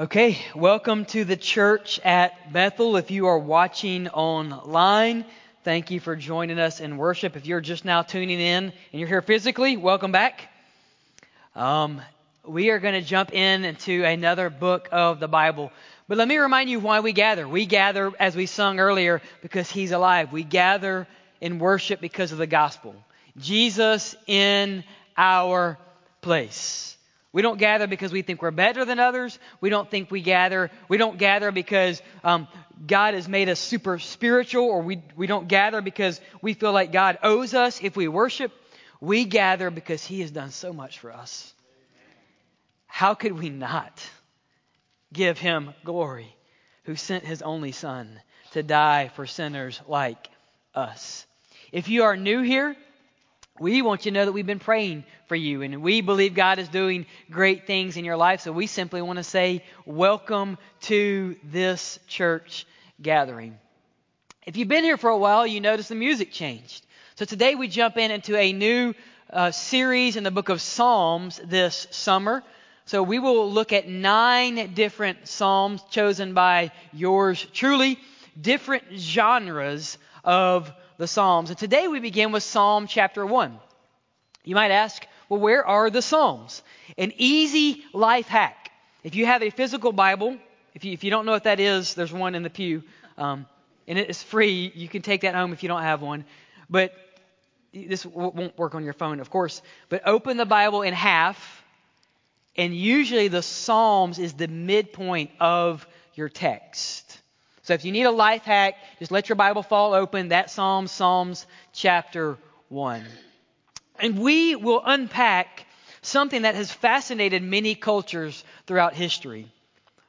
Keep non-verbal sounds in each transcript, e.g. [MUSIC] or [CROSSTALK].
Okay, welcome to the church at Bethel. If you are watching online, thank you for joining us in worship. If you're just now tuning in and you're here physically, welcome back. Um, we are going to jump in into another book of the Bible. But let me remind you why we gather. We gather, as we sung earlier, because He's alive. We gather in worship because of the gospel. Jesus in our place. We don't gather because we think we're better than others. We don't think we gather. We don't gather because um, God has made us super spiritual, or we, we don't gather because we feel like God owes us if we worship. We gather because He has done so much for us. How could we not give Him glory who sent His only Son to die for sinners like us? If you are new here, we want you to know that we've been praying for you and we believe God is doing great things in your life. So we simply want to say, Welcome to this church gathering. If you've been here for a while, you notice the music changed. So today we jump in into a new uh, series in the book of Psalms this summer. So we will look at nine different Psalms chosen by yours truly, different genres of the Psalms. And today we begin with Psalm chapter 1. You might ask, well, where are the Psalms? An easy life hack. If you have a physical Bible, if you, if you don't know what that is, there's one in the pew. Um, and it is free. You can take that home if you don't have one. But this won't work on your phone, of course. But open the Bible in half, and usually the Psalms is the midpoint of your text. So if you need a life hack, just let your Bible fall open. That Psalm, Psalms chapter 1. And we will unpack something that has fascinated many cultures throughout history.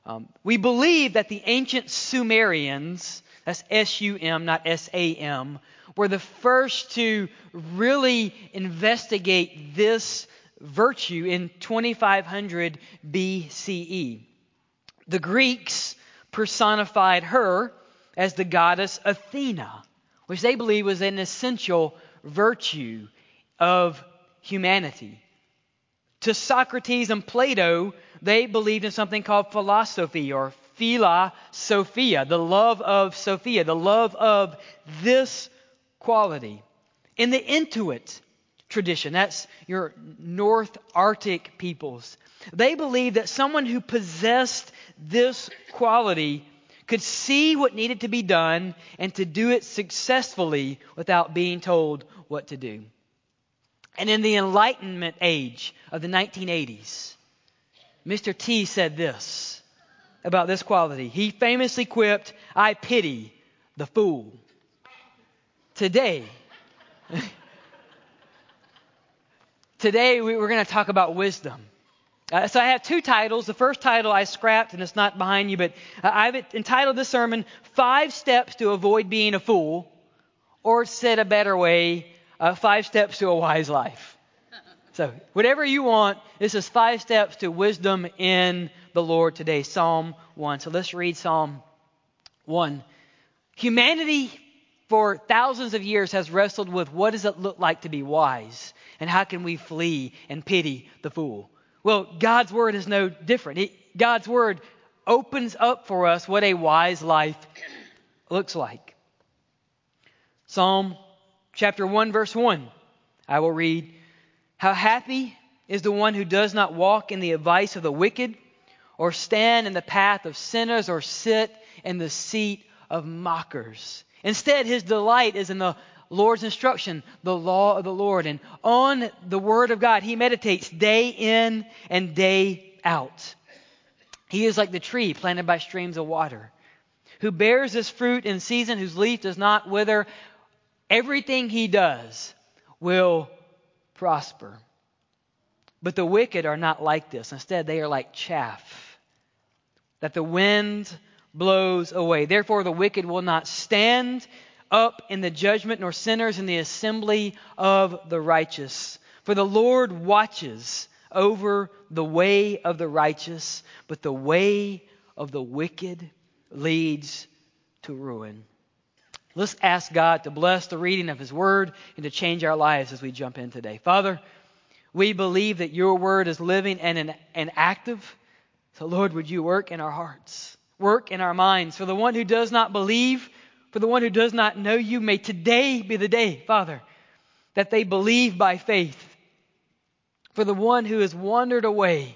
Um, we believe that the ancient Sumerians, that's S U M, not S A M, were the first to really investigate this virtue in 2500 BCE. The Greeks personified her as the goddess Athena, which they believed was an essential virtue of humanity. To Socrates and Plato, they believed in something called philosophy or phila sophia, the love of Sophia, the love of this quality. In the Inuit tradition, that's your North Arctic peoples, they believed that someone who possessed this quality could see what needed to be done and to do it successfully without being told what to do. And in the Enlightenment age of the 1980s, Mr. T said this about this quality. He famously quipped, I pity the fool. Today, [LAUGHS] today we're going to talk about wisdom. Uh, so I have two titles. The first title I scrapped, and it's not behind you, but uh, I've entitled this sermon, Five Steps to Avoid Being a Fool, or said a better way, uh, Five Steps to a Wise Life. So, whatever you want, this is five steps to wisdom in the Lord today. Psalm 1. So, let's read Psalm 1. Humanity for thousands of years has wrestled with what does it look like to be wise? And how can we flee and pity the fool? Well, God's word is no different. It, God's word opens up for us what a wise life looks like. Psalm chapter 1, verse 1. I will read How happy is the one who does not walk in the advice of the wicked, or stand in the path of sinners, or sit in the seat of mockers. Instead, his delight is in the Lord's instruction, the law of the Lord. And on the Word of God, he meditates day in and day out. He is like the tree planted by streams of water, who bears his fruit in season, whose leaf does not wither. Everything he does will prosper. But the wicked are not like this. Instead, they are like chaff that the wind blows away. Therefore, the wicked will not stand up in the judgment, nor sinners in the assembly of the righteous. For the Lord watches over the way of the righteous, but the way of the wicked leads to ruin. Let's ask God to bless the reading of His Word and to change our lives as we jump in today. Father, we believe that your Word is living and, and active. So, Lord, would you work in our hearts, work in our minds? For the one who does not believe, for the one who does not know you, may today be the day, Father, that they believe by faith. For the one who has wandered away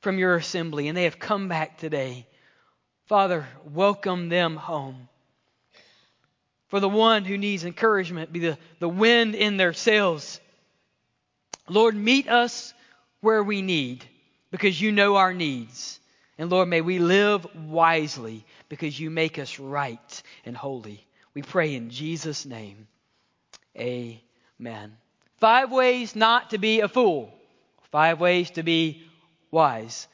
from your assembly and they have come back today, Father, welcome them home. For the one who needs encouragement, be the, the wind in their sails. Lord, meet us where we need because you know our needs. And Lord, may we live wisely because you make us right and holy. We pray in Jesus' name. Amen. Five ways not to be a fool. Five ways to be wise.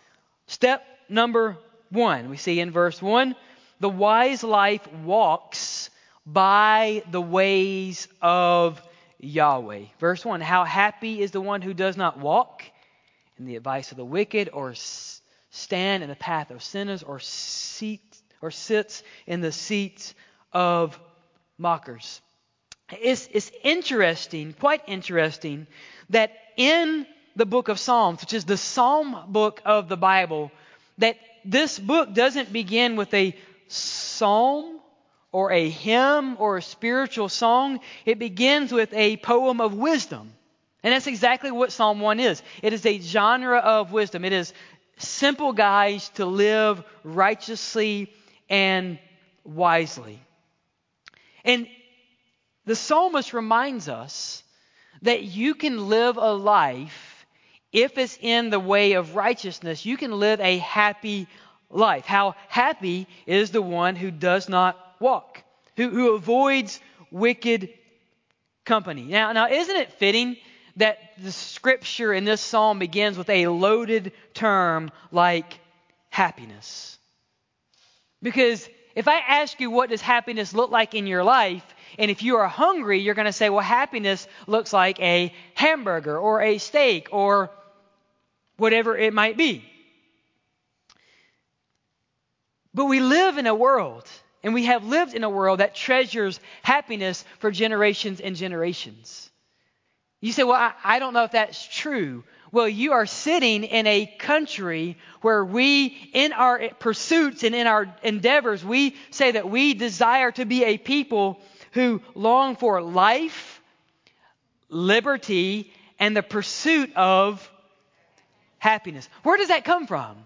Step number one, we see in verse 1 the wise life walks by the ways of Yahweh. Verse 1 How happy is the one who does not walk in the advice of the wicked, or stand in the path of sinners, or, seat, or sits in the seats of mockers. It's, it's interesting, quite interesting, that in the book of Psalms, which is the Psalm book of the Bible, that this book doesn't begin with a psalm or a hymn or a spiritual song. It begins with a poem of wisdom. And that's exactly what Psalm 1 is. It is a genre of wisdom. It is simple guys to live righteously and wisely. And the psalmist reminds us that you can live a life if it's in the way of righteousness, you can live a happy life. How happy is the one who does not walk, who, who avoids wicked company. Now, now, isn't it fitting that the scripture in this psalm begins with a loaded term like happiness? Because if I ask you what does happiness look like in your life, and if you are hungry, you're going to say, well, happiness looks like a hamburger or a steak or whatever it might be. But we live in a world, and we have lived in a world that treasures happiness for generations and generations. You say, well, I, I, don't know if that's true. Well, you are sitting in a country where we, in our pursuits and in our endeavors, we say that we desire to be a people who long for life, liberty, and the pursuit of happiness. Where does that come from?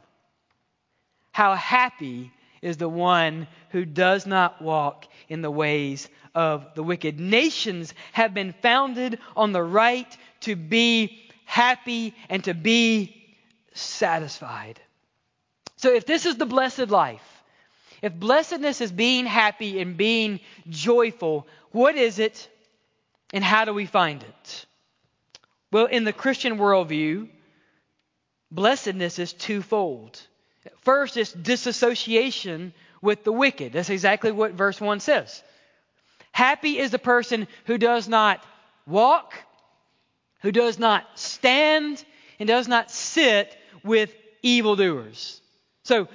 How happy is the one who does not walk in the ways of the wicked. Nations have been founded on the right to be happy and to be satisfied. So, if this is the blessed life, if blessedness is being happy and being joyful, what is it and how do we find it? Well, in the Christian worldview, blessedness is twofold. First, it's disassociation with the wicked. That's exactly what verse 1 says. Happy is the person who does not walk, who does not stand, and does not sit with evildoers. So,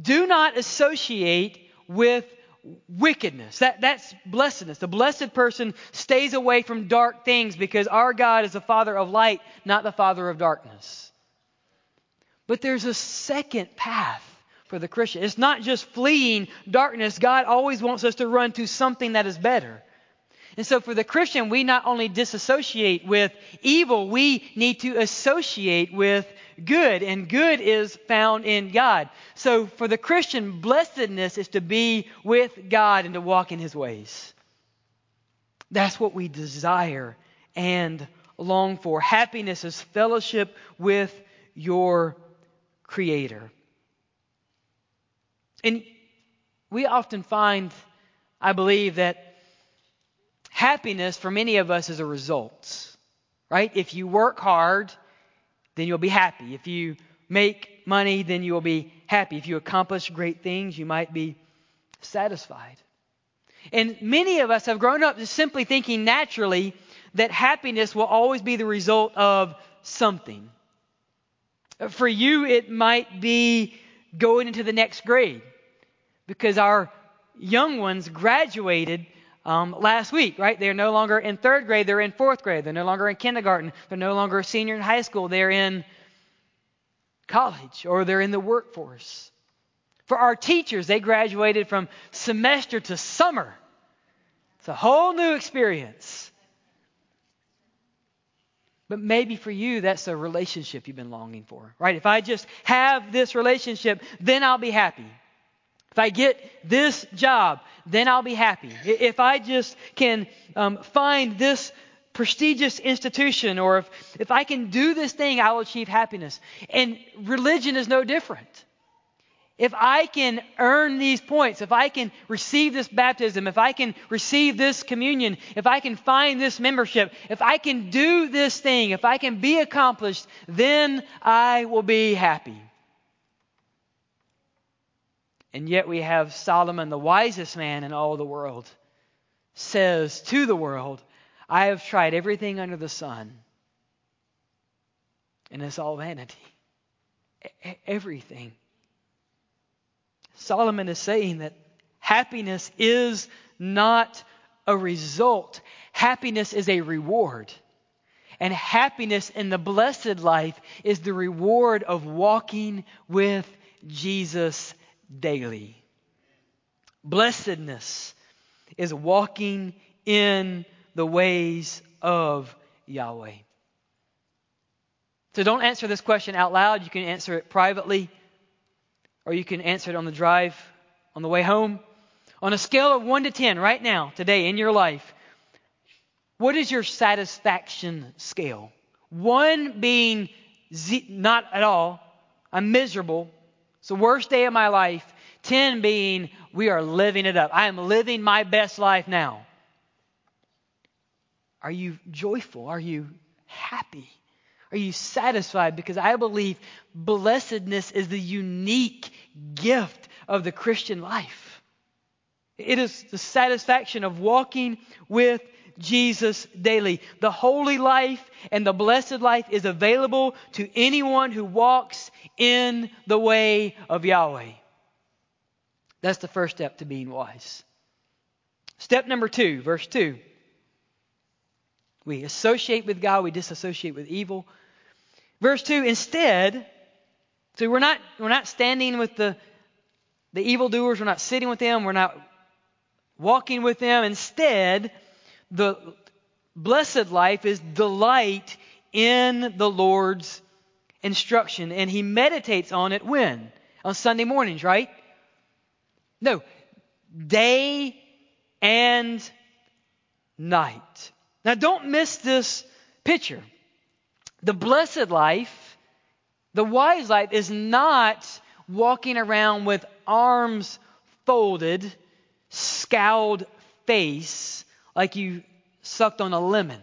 do not associate with wickedness. That, that's blessedness. The blessed person stays away from dark things because our God is the Father of light, not the Father of darkness. But there's a second path for the Christian. It's not just fleeing darkness. God always wants us to run to something that is better. And so for the Christian, we not only disassociate with evil, we need to associate with good. And good is found in God. So for the Christian, blessedness is to be with God and to walk in his ways. That's what we desire and long for. Happiness is fellowship with your creator. And we often find, I believe, that happiness for many of us is a result, right? If you work hard, then you'll be happy. If you make money, then you will be happy. If you accomplish great things, you might be satisfied. And many of us have grown up just simply thinking naturally that happiness will always be the result of something. For you, it might be going into the next grade because our young ones graduated um, last week, right? They're no longer in third grade, they're in fourth grade. They're no longer in kindergarten, they're no longer a senior in high school, they're in college or they're in the workforce. For our teachers, they graduated from semester to summer. It's a whole new experience. But maybe for you, that's a relationship you've been longing for, right? If I just have this relationship, then I'll be happy. If I get this job, then I'll be happy. If I just can um, find this prestigious institution, or if, if I can do this thing, I will achieve happiness. And religion is no different. If I can earn these points, if I can receive this baptism, if I can receive this communion, if I can find this membership, if I can do this thing, if I can be accomplished, then I will be happy. And yet we have Solomon, the wisest man in all the world, says to the world, I have tried everything under the sun, and it's all vanity. Everything. Solomon is saying that happiness is not a result, happiness is a reward. And happiness in the blessed life is the reward of walking with Jesus daily. Blessedness is walking in the ways of Yahweh. So don't answer this question out loud. You can answer it privately or you can answer it on the drive on the way home. On a scale of 1 to 10, right now, today, in your life, what is your satisfaction scale? 1 being z- not at all, I'm miserable, it's the worst day of my life. 10 being, we are living it up. I am living my best life now. Are you joyful? Are you happy? Are you satisfied? Because I believe blessedness is the unique gift of the Christian life. It is the satisfaction of walking with Jesus daily. The holy life and the blessed life is available to anyone who walks in the way of Yahweh. That's the first step to being wise. Step number two, verse 2. We associate with God, we disassociate with evil. Verse 2 instead, so we're not, we're not standing with the, the evildoers, we're not sitting with them, we're not walking with them. Instead, the blessed life is delight in the Lord's instruction. And he meditates on it when? On Sunday mornings, right? No, day and night. Now, don't miss this picture. The blessed life, the wise life, is not walking around with arms folded, scowled face like you sucked on a lemon.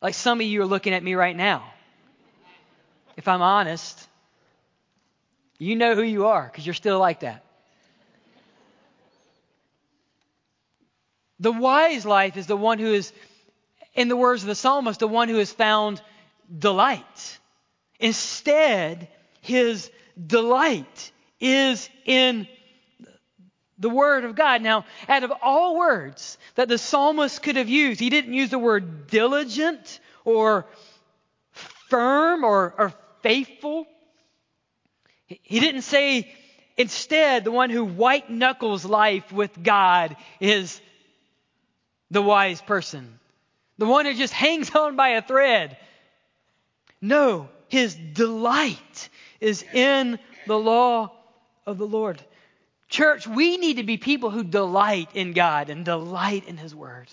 Like some of you are looking at me right now. If I'm honest, you know who you are because you're still like that. The wise life is the one who is in the words of the psalmist, the one who has found delight. Instead, his delight is in the Word of God. Now, out of all words that the psalmist could have used, he didn't use the word diligent or firm or, or faithful. He didn't say, instead, the one who white knuckles life with God is the wise person the one who just [LAUGHS] hangs on by a thread. No, his delight is in the law of the Lord. Church, we need to be people who delight in God and delight in his word.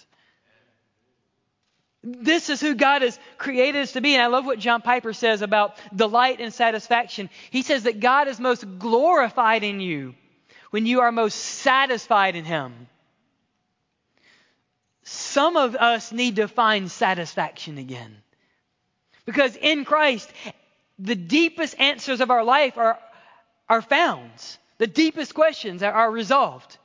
This is who God has created us to be. And I love what John Piper says about delight and satisfaction. He says that God is most glorified in you when you are most satisfied in him. Some of us need to find satisfaction again. Because in Christ, the deepest answers of our life are, are found. The deepest questions are, are resolved.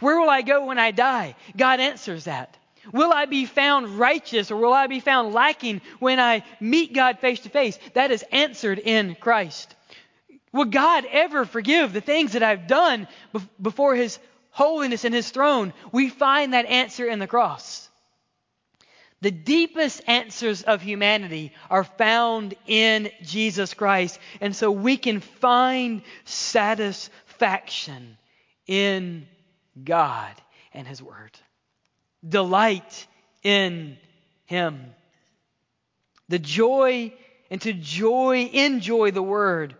Where will I go when I die? God answers that. Will I be found righteous or will I be found lacking when I meet God face to face? That is answered in Christ. Will God ever forgive the things that I've done before His holiness and his throne, we find that answer in the cross. The deepest answers of humanity are found in Jesus Christ. And so we can find satisfaction in God and His Word. Delight in Him. The joy and to joy, enjoy the Word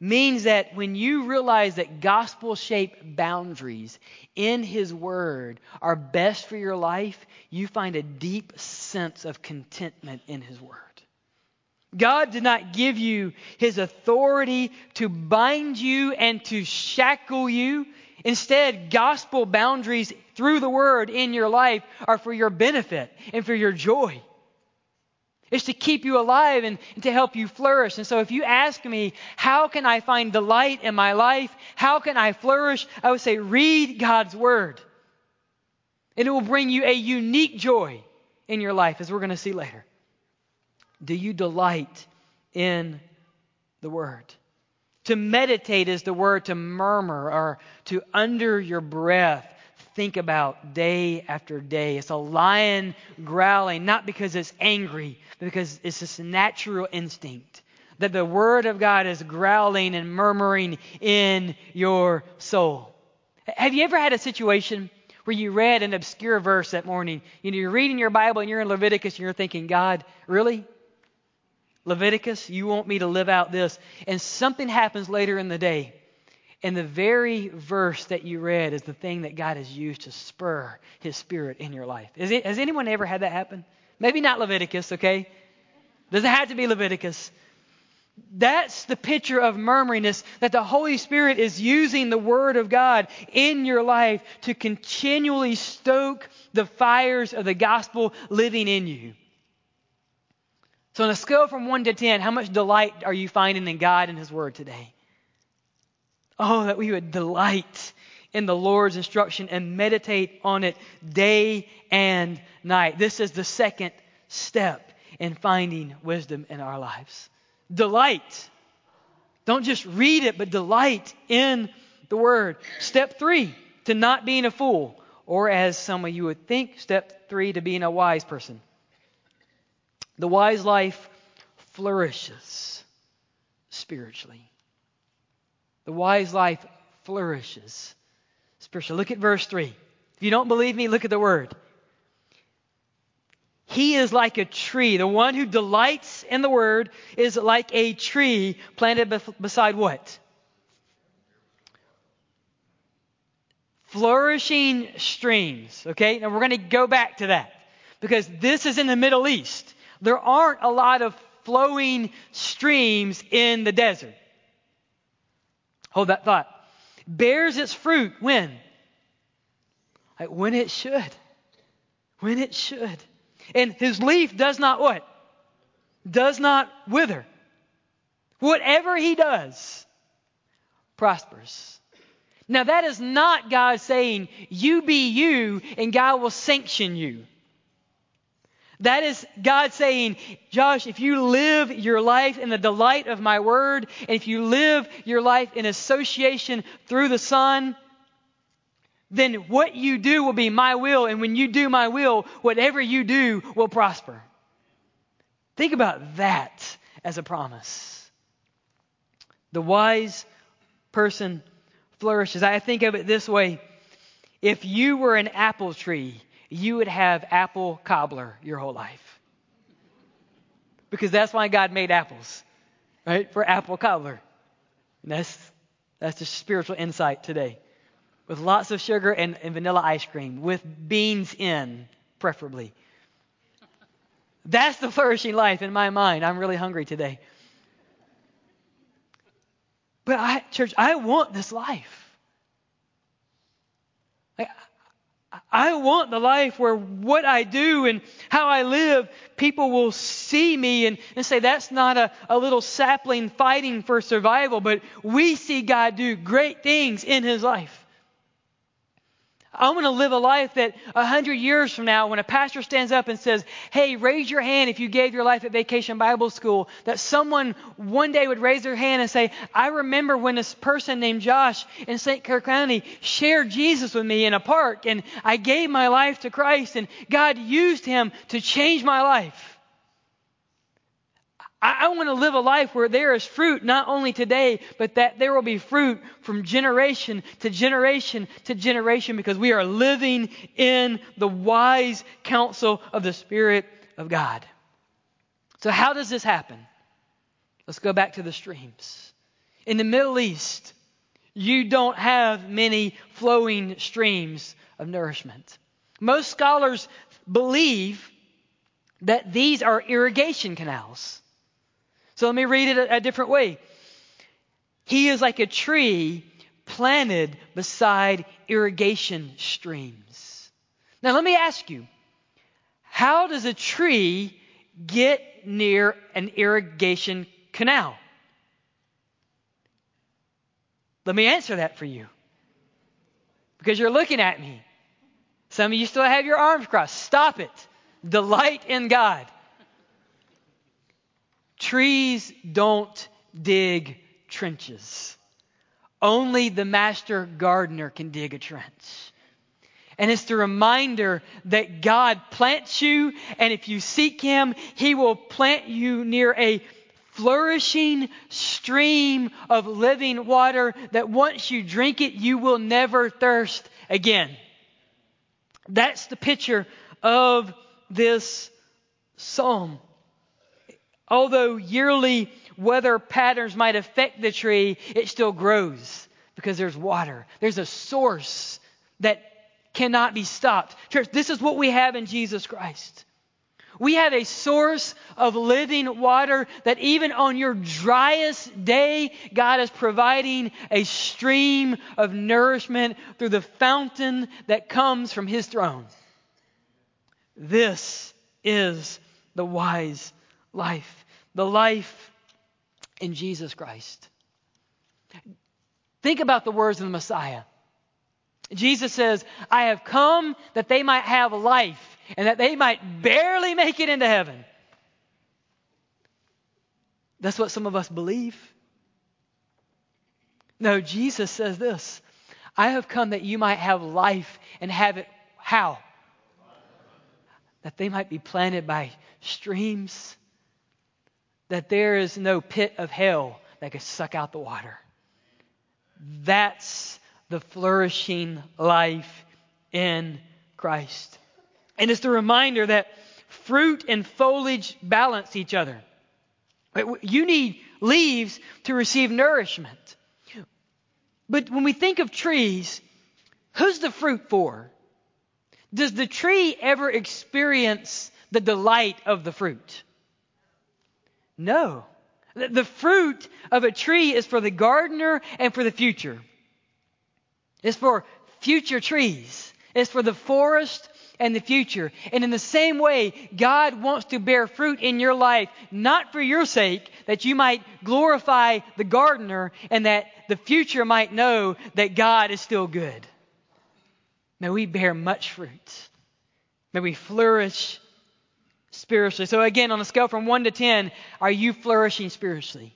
means that when you realize that gospel shaped boundaries in His Word are best for your life, you find a deep sense of contentment in His Word. God did not give you His authority to bind you and to shackle you. Instead, gospel boundaries through the Word in your life are for your benefit and for your joy. It's to keep you alive and, and, to help you flourish. And so if you ask me, how can I find delight in my life? How can I flourish? I would say, read God's Word. And it will bring you a unique joy in your life, as we're going to see later. Do you delight in the Word? To meditate is the word to murmur or to under your breath think about day after day. It's a lion growling, not because it's angry, but because it's this natural instinct that the Word of God is growling and murmuring in your soul. Have you ever had a situation where you read an obscure verse that morning? You know, you're reading your Bible and you're in Leviticus and you're thinking, God, really? Leviticus, you want me to live out this? And something happens later in the day and the very verse that you read is the thing that God has used to spur His Spirit in your life. It, has anyone ever had that happen? Maybe not Leviticus, okay? Doesn't have to be Leviticus. That's the picture of murmuringness that the Holy Spirit is using the Word of God in your life to continually stoke the fires of the gospel living in you. So, on a scale from 1 to 10, how much delight are you finding in God and His Word today? Oh, that we would delight in the Lord's instruction and meditate on it day and night. This is the second step in finding wisdom in our lives. Delight. Don't just read it, but delight in the Word. Step three, to not being a fool, or as some of you would think, step three, to being a wise person. The wise life flourishes spiritually. The wise life flourishes spiritually. Look at verse 3. If you don't believe me, look at the word. He is like a tree. The one who delights in the word is like a tree planted beside what? Flourishing streams. Okay? Now we're going to go back to that because this is in the Middle East. There aren't a lot of flowing streams in the desert. Hold that thought. Bears its fruit when? Like when it should. When it should. And his leaf does not what? Does not wither. Whatever he does prospers. Now, that is not God saying, you be you and God will sanction you. That is God saying, Josh, if you live your life in the delight of my word, and if you live your life in association through the Son, then what you do will be my will. And when you do my will, whatever you do will prosper. Think about that as a promise. The wise person flourishes. I think of it this way if you were an apple tree, you would have apple cobbler your whole life. Because that's why God made apples, right? For apple cobbler. And that's, that's the spiritual insight today. With lots of sugar and, and vanilla ice cream, with beans in, preferably. That's the flourishing life in my mind. I'm really hungry today. But I, church, I want this life. I want the life where what I do and how I live, people will see me and, and say, that's not a, a little sapling fighting for survival, but we see God do great things in his life. I want to live a life that a hundred years from now, when a pastor stands up and says, Hey, raise your hand if you gave your life at Vacation Bible School, that someone one day would raise their hand and say, I remember when this person named Josh in St. Clair County shared Jesus with me in a park, and I gave my life to Christ, and God used him to change my life. I, I want to live a life where there is fruit not only today, but that there will be fruit from generation to generation to generation because we are living in the wise counsel of the Spirit of God. So, how does this happen? Let's go back to the streams. In the Middle East, you don't have many flowing streams of nourishment. Most scholars believe that these are irrigation canals. So let me read it a, a different way. He is like a tree planted beside irrigation streams. Now, let me ask you how does a tree get near an irrigation canal? Let me answer that for you. Because you're looking at me. Some of you still have your arms crossed. Stop it. Delight in God. Trees don't dig trenches. Only the master gardener can dig a trench. And it's the reminder that God plants you, and if you seek Him, He will plant you near a flourishing stream of living water that once you drink it, you will never thirst again. That's the picture of this psalm. Although yearly weather patterns might affect the tree, it still grows because there's water. There's a source that cannot be stopped. Church, this is what we have in Jesus Christ. We have a source of living water that even on your driest day, God is providing a stream of nourishment through the fountain that comes from His throne. This is the wise life the life in Jesus Christ. Think about the words of the Messiah. Jesus says, I have come that they might have life and that they might barely make it into heaven. That's what some of us believe. No, Jesus says this I have come that you might have life and have it how? That they might be planted by streams that there is no pit of hell that could suck out the water. That's the flourishing life in Christ. And it's the reminder that fruit and foliage balance each other. You need leaves to receive nourishment. But when we think of trees, who's the fruit for? Does the tree ever experience the delight of the fruit? No. The fruit of a tree is for the gardener and for the future. It's for future trees. It's for the forest and the future. And in the same way, God wants to bear fruit in your life, not for your sake, that you might glorify the gardener and that the future might know that God is still good. May we bear much fruit. May we flourish spiritually. So, again, on a scale from 1 to 10, are you flourishing spiritually?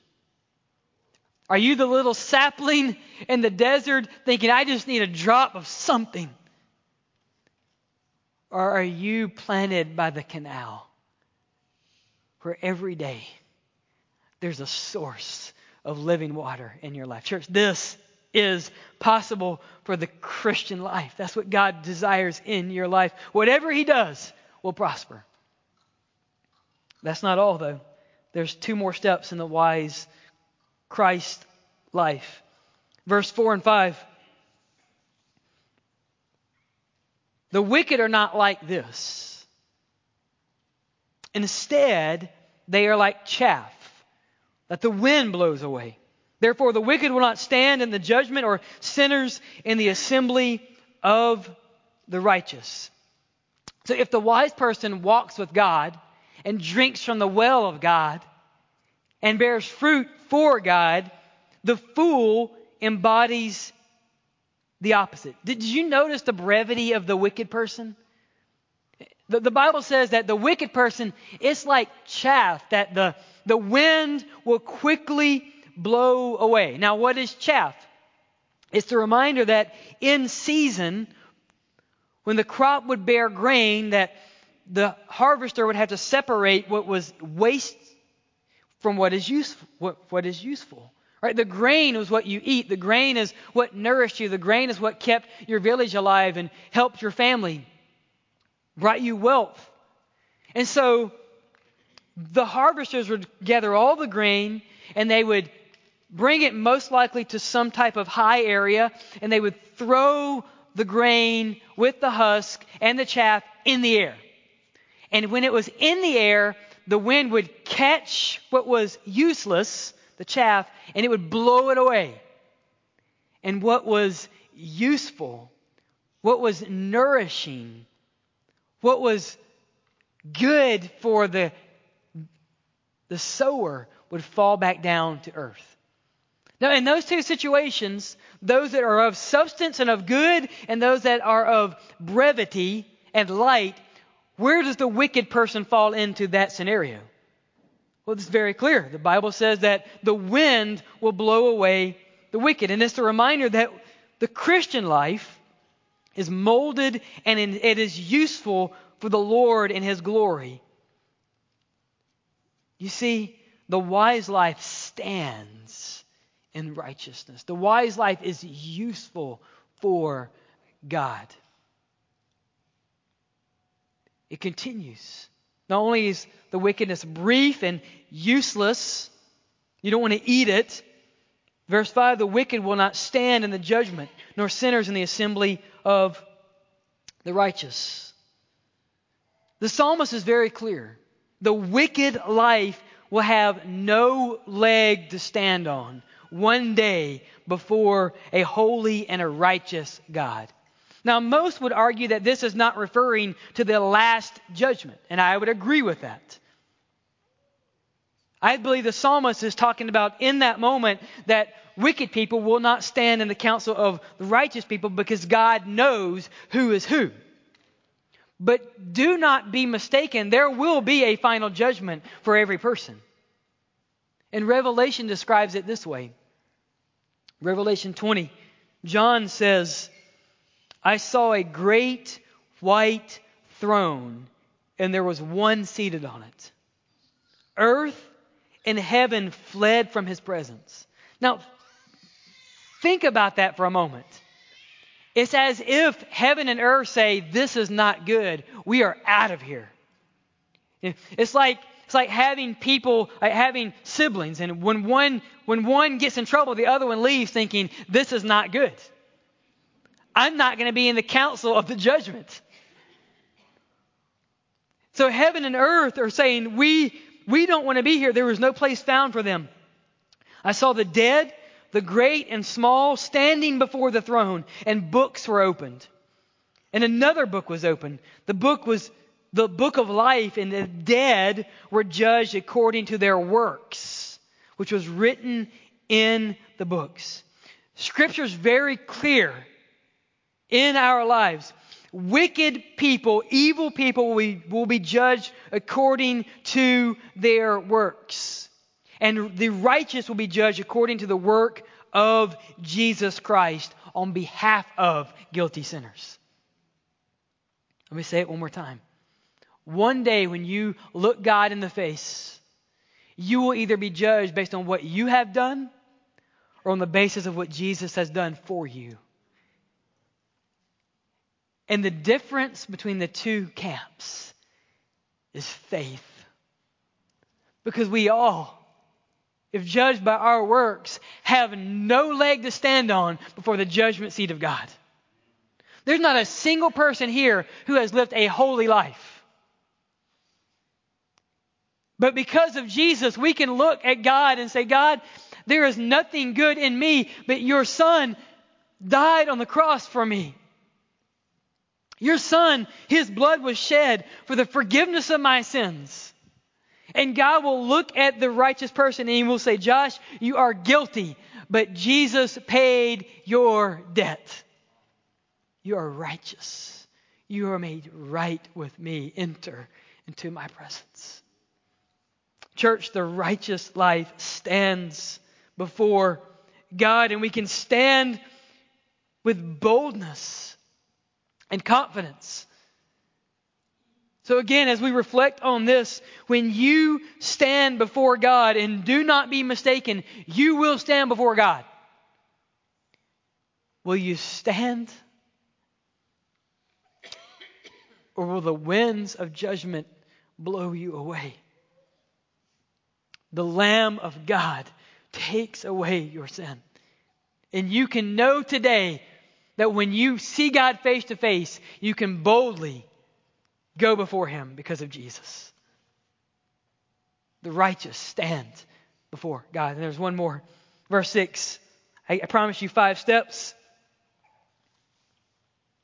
Are you the little sapling in the desert thinking, I just need a drop of something? Or are you planted by the canal where every day there's a source of living water in your life? Church, this is possible for the Christian life. That's what God desires in your life. Whatever He does will prosper. That's not all, though. There's two more steps in the wise Christ life. Verse 4 and 5. The wicked are not like this. Instead, they are like chaff that the wind blows away. Therefore, the wicked will not stand in the judgment, or sinners in the assembly of the righteous. So, if the wise person walks with God, and drinks from the well of God and bears fruit for God, the fool embodies the opposite. Did you notice the brevity of the wicked person? The, the Bible says that the wicked person is like chaff that the, the wind will quickly blow away. Now, what is chaff? It's the reminder that in season, when the crop would bear grain, that the harvester would have to separate what was waste from what is useful. What, what is useful. Right? The grain was what you eat. The grain is what nourished you. The grain is what kept your village alive and helped your family, brought you wealth. And so the harvesters would gather all the grain and they would bring it most likely to some type of high area and they would throw the grain with the husk and the chaff in the air. And when it was in the air, the wind would catch what was useless the chaff, and it would blow it away. And what was useful, what was nourishing, what was good for the, the sower would fall back down to earth. Now, in those two situations, those that are of substance and of good, and those that are of brevity and light, where does the wicked person fall into that scenario? Well, it's very clear. The Bible says that the wind will blow away the wicked. And it's a reminder that the Christian life is molded and it is useful for the Lord in His glory. You see, the wise life stands in righteousness. The wise life is useful for God. It continues. Not only is the wickedness brief and useless, you don't want to eat it. Verse 5 The wicked will not stand in the judgment, nor sinners in the assembly of the righteous. The psalmist is very clear. The wicked life will have no leg to stand on one day before a holy and a righteous God. Now, most would argue that this is not referring to the last judgment, and I would agree with that. I believe the psalmist is talking about in that moment that wicked people will not stand in the council of the righteous people because God knows who is who. But do not be mistaken, there will be a final judgment for every person. And Revelation describes it this way Revelation 20, John says, I saw a great white throne, and there was one seated on it. Earth and heaven fled from his presence. Now, think about that for a moment. It's as if heaven and earth say, This is not good. We are out of here. It's like it's like having people, like having siblings, and when one when one gets in trouble, the other one leaves thinking, This is not good. I'm not going to be in the council of the judgment. So heaven and earth are saying, we, we don't want to be here. There was no place found for them. I saw the dead, the great and small, standing before the throne, and books were opened. And another book was opened. The book was the book of life, and the dead were judged according to their works, which was written in the books. Scripture is very clear in our lives. Wicked people, evil people will be, will be judged according to their works. And the righteous will be judged according to the work of Jesus Christ on behalf of guilty sinners. Let me say it one more time. One day when you look God in the face, you will either be judged based on what you have done or on the basis of what Jesus has done for you. And the difference between the two camps is faith. Because we all, if judged by our works, have no leg to stand on before the judgment seat of God. There's not a single person here who has lived a holy life. But because of Jesus, we can look at God and say, God, there is nothing good in me, but your Son died on the cross for me. Your son, his blood was shed for the forgiveness of my sins. And God will look at the righteous person and he will say, Josh, you are guilty, but Jesus paid your debt. You are righteous. You are made right with me. Enter into my presence. Church, the righteous life stands before God, and we can stand with boldness and confidence. So, again, as we reflect on this, when you stand before God, and do not be mistaken, you will stand before God. Will you stand? Or will the winds of judgment blow you away? The Lamb of God takes away your sin. And you can know today that when you see God face to face, you can boldly go before Him because of Jesus. The righteous stand before God. And there's one more. Verse 6. I, I promise you five steps.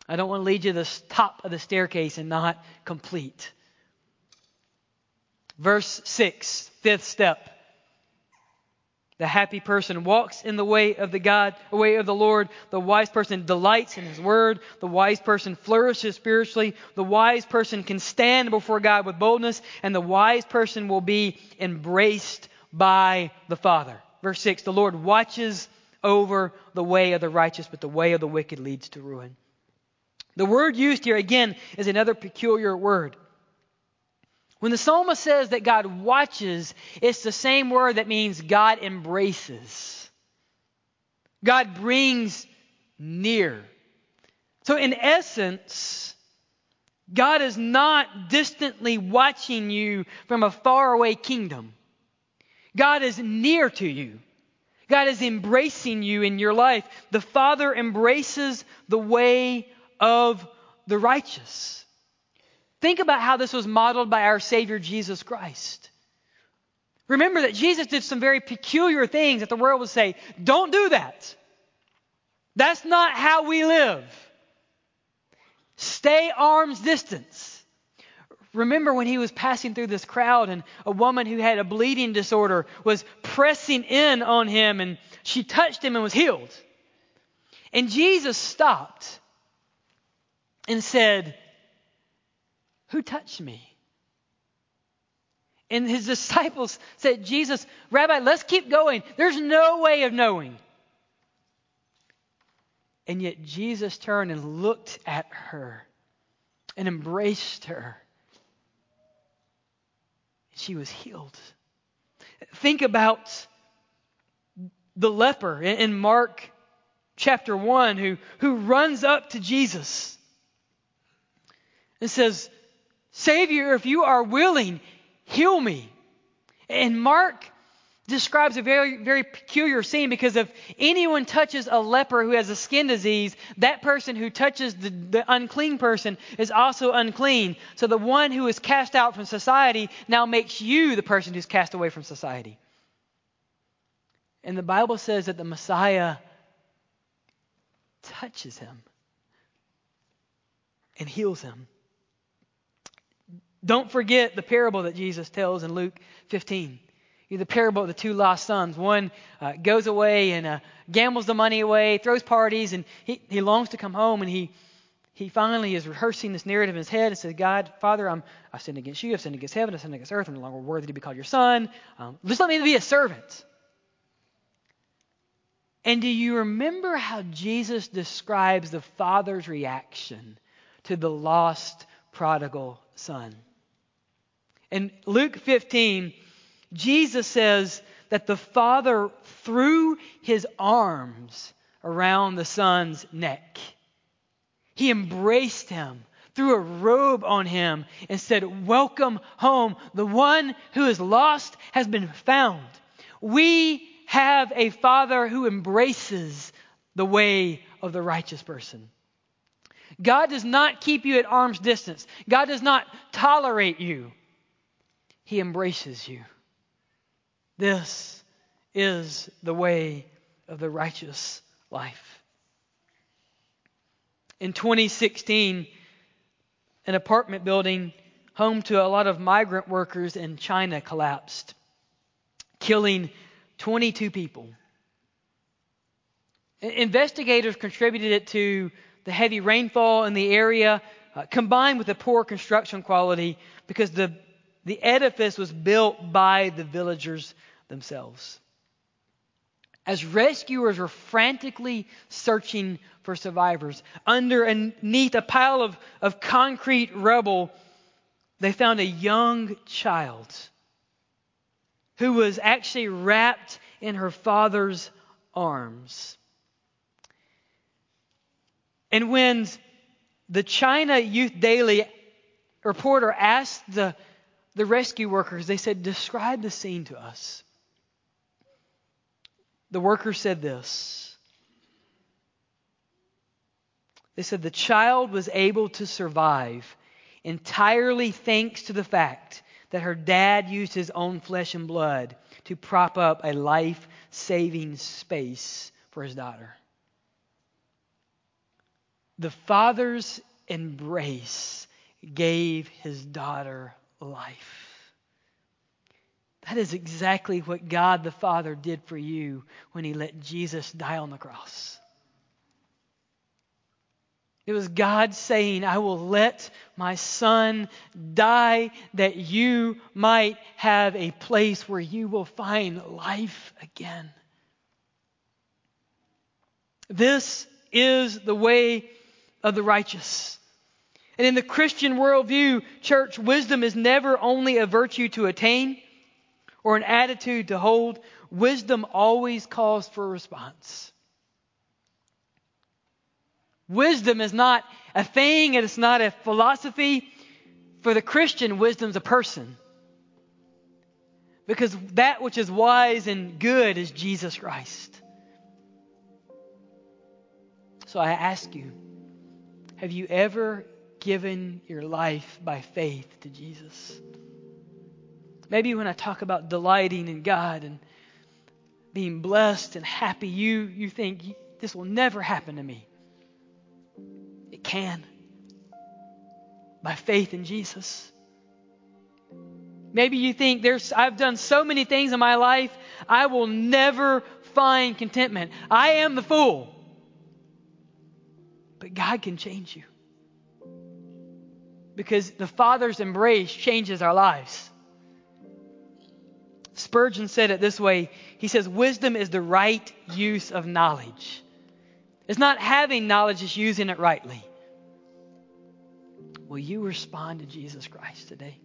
I don't want to lead you to the top of the staircase and not complete. Verse 6, fifth step. The happy person walks in the way of the God, the way of the Lord. The wise person delights in his word. The wise person flourishes spiritually. The wise person can stand before God with boldness, and the wise person will be embraced by the Father. Verse 6 The Lord watches over the way of the righteous, but the way of the wicked leads to ruin. The word used here, again, is another peculiar word. When the psalmist says that God watches, it's the same word that means God embraces. God brings near. So, in essence, God is not distantly watching you from a faraway kingdom. God is near to you. God is embracing you in your life. The Father embraces the way of the righteous. Think about how this was modeled by our Savior Jesus Christ. Remember that Jesus did some very peculiar things that the world would say, don't do that. That's not how we live. Stay arm's distance. Remember when he was passing through this crowd and a woman who had a bleeding disorder was pressing in on him and she touched him and was healed. And Jesus stopped and said, who touched me? And his [LAUGHS] disciples said, Jesus, Rabbi, let's keep going. There's no way of knowing. And yet Jesus turned and looked at her and embraced her. She was healed. Think about the leper in Mark chapter 1 who, who runs up to Jesus and says, Savior, if you are willing, heal me. And Mark describes a very, very peculiar scene because if anyone touches a leper who has a skin disease, that person who touches the, the, unclean person is also unclean. So the one who is cast out from society now makes you the person who's cast away from society. And the Bible says that the Messiah touches him and heals him. Don't forget the parable that Jesus tells in Luke 15. The parable of the two lost sons. One uh, goes away and uh, gambles the money away, throws parties, and he, he longs to come home. And he, he finally is rehearsing this narrative in his head and says, God, Father, I'm, I've sinned against you. I've sinned against heaven. I've sinned against earth. I'm no longer worthy to be called your son. Um, just let me be a servant. And do you remember how Jesus describes the father's reaction to the lost prodigal son? In Luke 15, Jesus says that the Father threw his arms around the Son's neck. He embraced him, threw a robe on him, and said, Welcome home. The one who is lost has been found. We have a Father who embraces the way of the righteous person. God does not keep you at arm's distance. God does not tolerate you. He embraces you. This is the way of the righteous life. In 2016, an apartment building home to a lot of migrant workers in China collapsed, killing 22 people. Investigators contributed it to the heavy rainfall in the area, uh, combined with the poor construction quality, because the, the edifice was built by the villagers themselves. As rescuers were frantically searching for survivors, underneath a pile of, of concrete rubble, they found a young child who was actually wrapped in her father's arms. And when the China Youth Daily reporter asked the, the rescue workers, they said, Describe the scene to us. The worker said this. They said the child was able to survive entirely thanks to the fact that her dad used his own flesh and blood to prop up a life saving space for his daughter. The father's embrace gave his daughter life. That is exactly what God the Father did for you when He let Jesus die on the cross. It was God saying, I will let my son die that you might have a place where you will find life again. This is the way of the righteous. And in the Christian worldview, church wisdom is never only a virtue to attain or an attitude to hold. Wisdom always calls for a response. Wisdom is not a thing, and it's not a philosophy. For the Christian, wisdom's a person. Because that which is wise and good is Jesus Christ. So I ask you, have you ever given your life by faith to Jesus? Maybe when I talk about delighting in God and being blessed and happy, you, you think this will never happen to me. It can. By faith in Jesus. Maybe you think there's I've done so many things in my life, I will never find contentment. I am the fool. But God can change you. Because the Father's embrace changes our lives. Spurgeon said it this way He says, Wisdom is the right use of knowledge. It's not having knowledge, it's using it rightly. Will you respond to Jesus Christ today?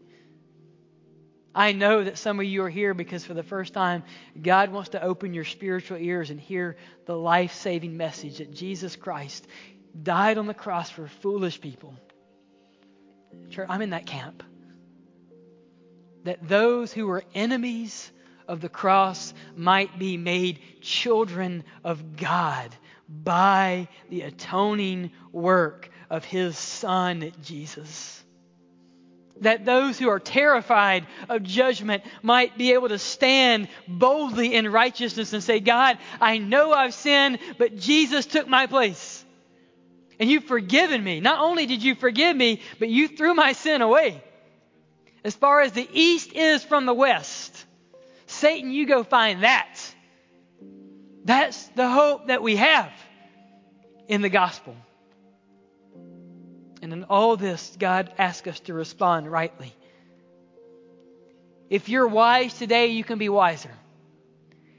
I know that some of you are here because for the first time, God wants to open your spiritual ears and hear the life saving message that Jesus Christ died on the cross for foolish people. Church, I'm in that camp. That those who were enemies of the cross might be made children of God by the atoning work of his Son, Jesus. That those who are terrified of judgment might be able to stand boldly in righteousness and say, God, I know I've sinned, but Jesus took my place. And you've forgiven me. Not only did you forgive me, but you threw my sin away. As far as the east is from the west, Satan, you go find that. That's the hope that we have in the gospel. And in all this, God asks us to respond rightly. If you're wise today, you can be wiser.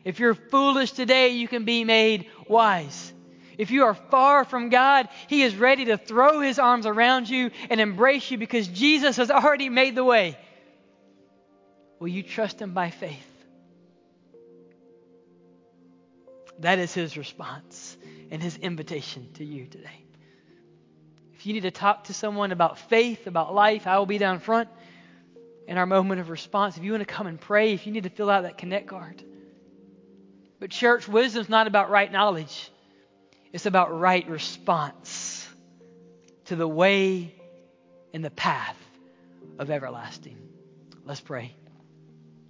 If you're foolish today, you can be made wise. If you are far from God, He is ready to throw His arms around you and embrace you because Jesus has already made the way. Will you trust Him by faith? That is his response and his invitation to you today. If you need to talk to someone about faith, about life, I will be down front in our moment of response. If you want to come and pray, if you need to fill out that connect card. But church wisdom is not about right knowledge. It's about right response to the way and the path of everlasting. Let's pray.